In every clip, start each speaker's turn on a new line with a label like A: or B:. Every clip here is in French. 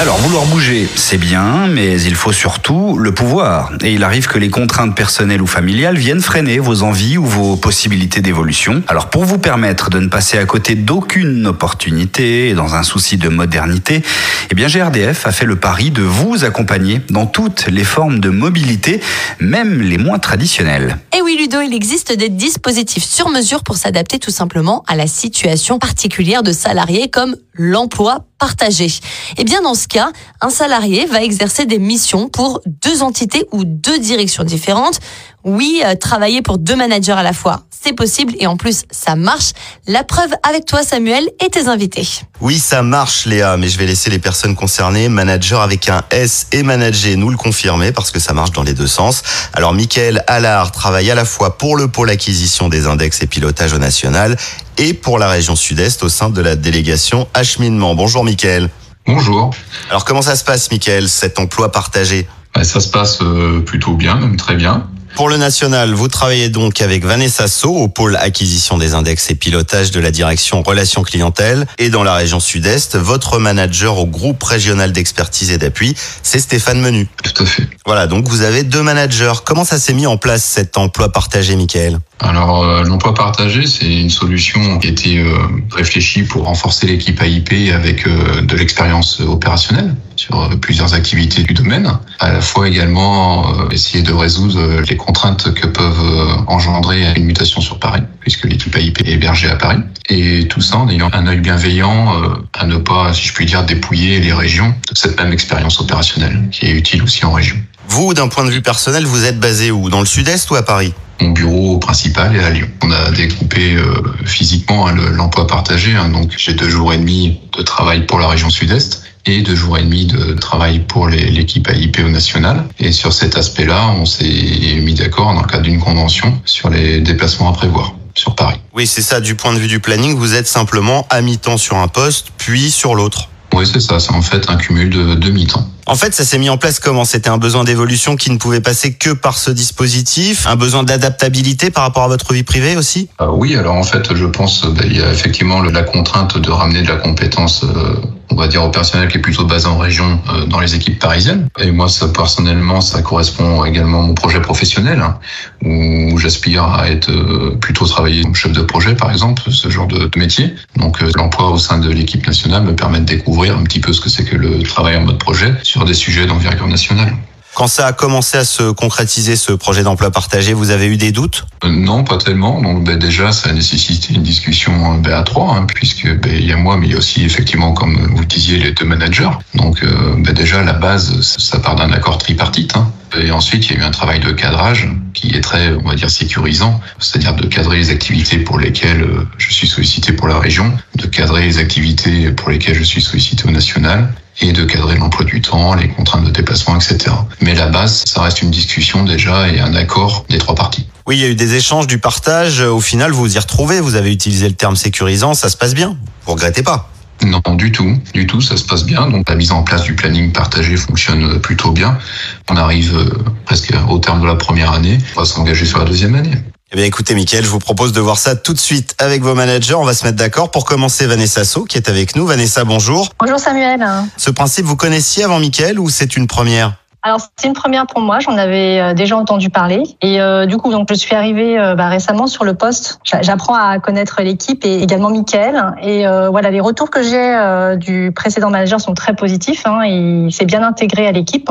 A: Alors, vouloir bouger, c'est bien, mais il faut surtout le pouvoir. Et il arrive que les contraintes personnelles ou familiales viennent freiner vos envies ou vos possibilités d'évolution. Alors, pour vous permettre de ne passer à côté d'aucune opportunité et dans un souci de modernité, eh bien, GRDF a fait le pari de vous accompagner dans toutes les formes de mobilité, même les moins traditionnelles.
B: Et oui, Ludo, il existe des dispositifs sur mesure pour s'adapter tout simplement à la situation particulière de salariés comme l'emploi partagé. Et eh bien dans ce un salarié va exercer des missions pour deux entités ou deux directions différentes. Oui, euh, travailler pour deux managers à la fois, c'est possible et en plus ça marche. La preuve avec toi Samuel et tes invités.
C: Oui, ça marche Léa, mais je vais laisser les personnes concernées, manager avec un S et manager, nous le confirmer parce que ça marche dans les deux sens. Alors Michael Allard travaille à la fois pour le pôle acquisition des index et pilotage au national et pour la région sud-est au sein de la délégation acheminement. Bonjour Mickaël.
D: Bonjour.
C: Alors comment ça se passe Mickaël, cet emploi partagé?
D: Ça se passe euh, plutôt bien, même très bien.
C: Pour le national, vous travaillez donc avec Vanessa So au pôle acquisition des index et pilotage de la direction relations clientèle. Et dans la région sud-est, votre manager au groupe régional d'expertise et d'appui, c'est Stéphane Menu.
D: Tout à fait.
C: Voilà, donc vous avez deux managers. Comment ça s'est mis en place cet emploi partagé, Michael?
D: Alors euh, l'emploi partagé, c'est une solution qui a été euh, réfléchie pour renforcer l'équipe AIP avec euh, de l'expérience opérationnelle sur plusieurs activités du domaine, à la fois également essayer de résoudre les contraintes que peuvent engendrer une mutation sur Paris, puisque l'équipe AIP est hébergée à Paris, et tout ça en ayant un œil bienveillant à ne pas, si je puis dire, dépouiller les régions de cette même expérience opérationnelle qui est utile aussi en région.
C: Vous, d'un point de vue personnel, vous êtes basé où? Dans le sud-est ou à Paris?
D: Mon bureau principal est à Lyon. On a découpé euh, physiquement hein, l'emploi partagé, hein. donc j'ai deux jours et demi de travail pour la région sud-est et deux jours et demi de travail pour l'équipe AIP au national. Et sur cet aspect-là, on s'est mis d'accord dans le cadre d'une convention sur les déplacements à prévoir sur Paris.
C: Oui, c'est ça, du point de vue du planning, vous êtes simplement à mi-temps sur un poste, puis sur l'autre.
D: Oui, c'est ça, c'est en fait un cumul de demi-temps.
C: En fait, ça s'est mis en place comment? C'était un besoin d'évolution qui ne pouvait passer que par ce dispositif, un besoin d'adaptabilité par rapport à votre vie privée aussi?
D: Euh, Oui, alors en fait, je pense qu'il bah, y a effectivement la contrainte de ramener de la compétence euh, va dire au personnel qui est plutôt basé en région euh, dans les équipes parisiennes. Et moi, ça personnellement, ça correspond également à mon projet professionnel, hein, où j'aspire à être plutôt travailler comme chef de projet, par exemple, ce genre de, métier. Donc, l'emploi au sein de l'équipe nationale me permet de découvrir un petit peu ce que c'est que le travail en mode projet des sujets d'envergure nationale.
C: Quand ça a commencé à se concrétiser, ce projet d'emploi partagé, vous avez eu des doutes?
D: Euh, Non, pas tellement. Donc ben, déjà, ça a nécessité une discussion ben, à trois, hein, puisque ben, il y a moi, mais il y a aussi effectivement, comme vous disiez, les deux managers. Donc euh, ben, déjà, la base, ça part d'un accord tripartite. Hein. Et ensuite, il y a eu un travail de cadrage qui est très, on va dire, sécurisant, c'est-à-dire de cadrer les activités pour lesquelles euh, je suis sollicité pour la région, de cadrer les activités pour lesquelles je suis sollicité au national, et de cadrer l'emploi du temps, les contraintes de déplacement, etc. La base, ça reste une discussion déjà et un accord des trois parties.
C: Oui, il y a eu des échanges, du partage. Au final, vous vous y retrouvez. Vous avez utilisé le terme sécurisant. Ça se passe bien. Vous regrettez pas
D: non, du tout, du tout, ça se passe bien. Donc la mise en place du planning partagé fonctionne plutôt bien. On arrive euh, presque au terme de la première année. On va s'engager sur la deuxième année.
C: Eh bien, écoutez, Mickaël, je vous propose de voir ça tout de suite avec vos managers. On va se mettre d'accord. Pour commencer, Vanessa So, qui est avec nous. Vanessa, bonjour.
E: Bonjour Samuel.
C: Ce principe, vous connaissiez avant Mickaël ou c'est une première?
E: Alors c'est une première pour moi, j'en avais euh, déjà entendu parler et euh, du coup donc je suis arrivée euh, bah, récemment sur le poste. J'apprends à connaître l'équipe et également Mickaël et voilà les retours que j'ai du précédent manager sont très positifs. Hein, il s'est bien intégré à l'équipe.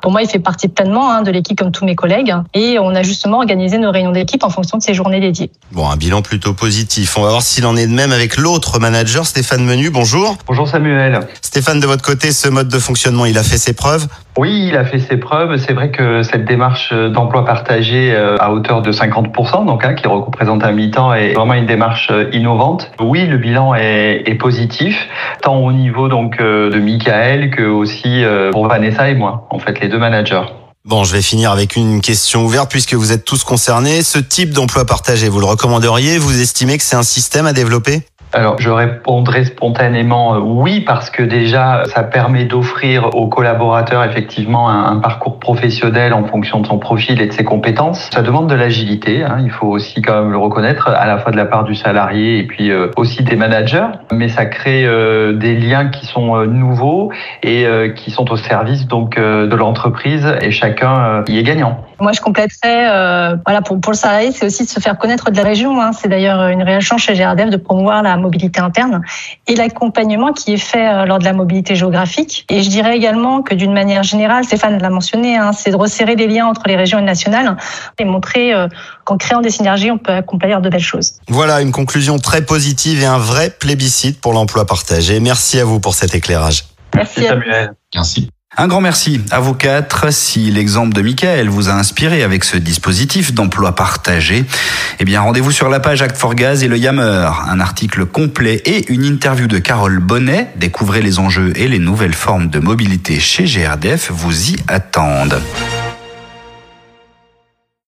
E: Pour moi il fait partie pleinement hein, de l'équipe comme tous mes collègues et on a justement organisé nos réunions d'équipe en fonction de ses journées dédiées.
C: Bon un bilan plutôt positif. On va voir s'il en est de même avec l'autre manager Stéphane Menu. Bonjour.
F: Bonjour Samuel.
C: Stéphane de votre côté ce mode de fonctionnement il a fait ses preuves.
F: Oui, il a fait ses preuves. C'est vrai que cette démarche d'emploi partagé euh, à hauteur de 50%, donc hein, qui représente un mi-temps, est vraiment une démarche euh, innovante. Oui, le bilan est, est positif, tant au niveau donc euh, de Michael que aussi pour Vanessa et moi, en fait, les deux managers.
C: Bon, je vais finir avec une question ouverte puisque vous êtes tous concernés. Ce type d'emploi partagé, vous le recommanderiez? Vous estimez que c'est un système à développer?
F: Alors, je répondrai spontanément euh, oui, parce que déjà, ça permet d'offrir aux collaborateurs effectivement un, parcours professionnel en fonction de son profil et de ses compétences. Ça demande de l'agilité, hein, il faut aussi quand même le reconnaître, à la fois de la part du salarié et puis euh, aussi des managers, mais ça crée euh, des liens qui sont nouveaux et qui sont au service donc de l'entreprise et chacun y est gagnant.
E: Moi, je compléterais, voilà, pour, pour le salarié, c'est aussi de se faire connaître de la région. Hein. C'est d'ailleurs une réelle chance chez GRDF de promouvoir la mobilité interne et l'accompagnement qui est fait euh, lors de la mobilité géographique. Et je dirais également que d'une manière générale, Stéphane l'a mentionné, hein, c'est de resserrer les liens entre les régions et le national et montrer euh, qu'en créant des synergies, on peut accomplir de belles choses.
C: Voilà une conclusion très positive et un vrai plébiscite pour l'emploi partagé. Merci à vous pour cet éclairage.
E: Merci,
F: Merci Samuel.
D: Merci.
A: Un grand merci à vous quatre. Si l'exemple de Michael vous a inspiré avec ce dispositif d'emploi partagé, eh bien rendez-vous sur la page Act for Gaz et le Yammer. Un article complet et une interview de Carole Bonnet. Découvrez les enjeux et les nouvelles formes de mobilité chez GRDF vous y attendent.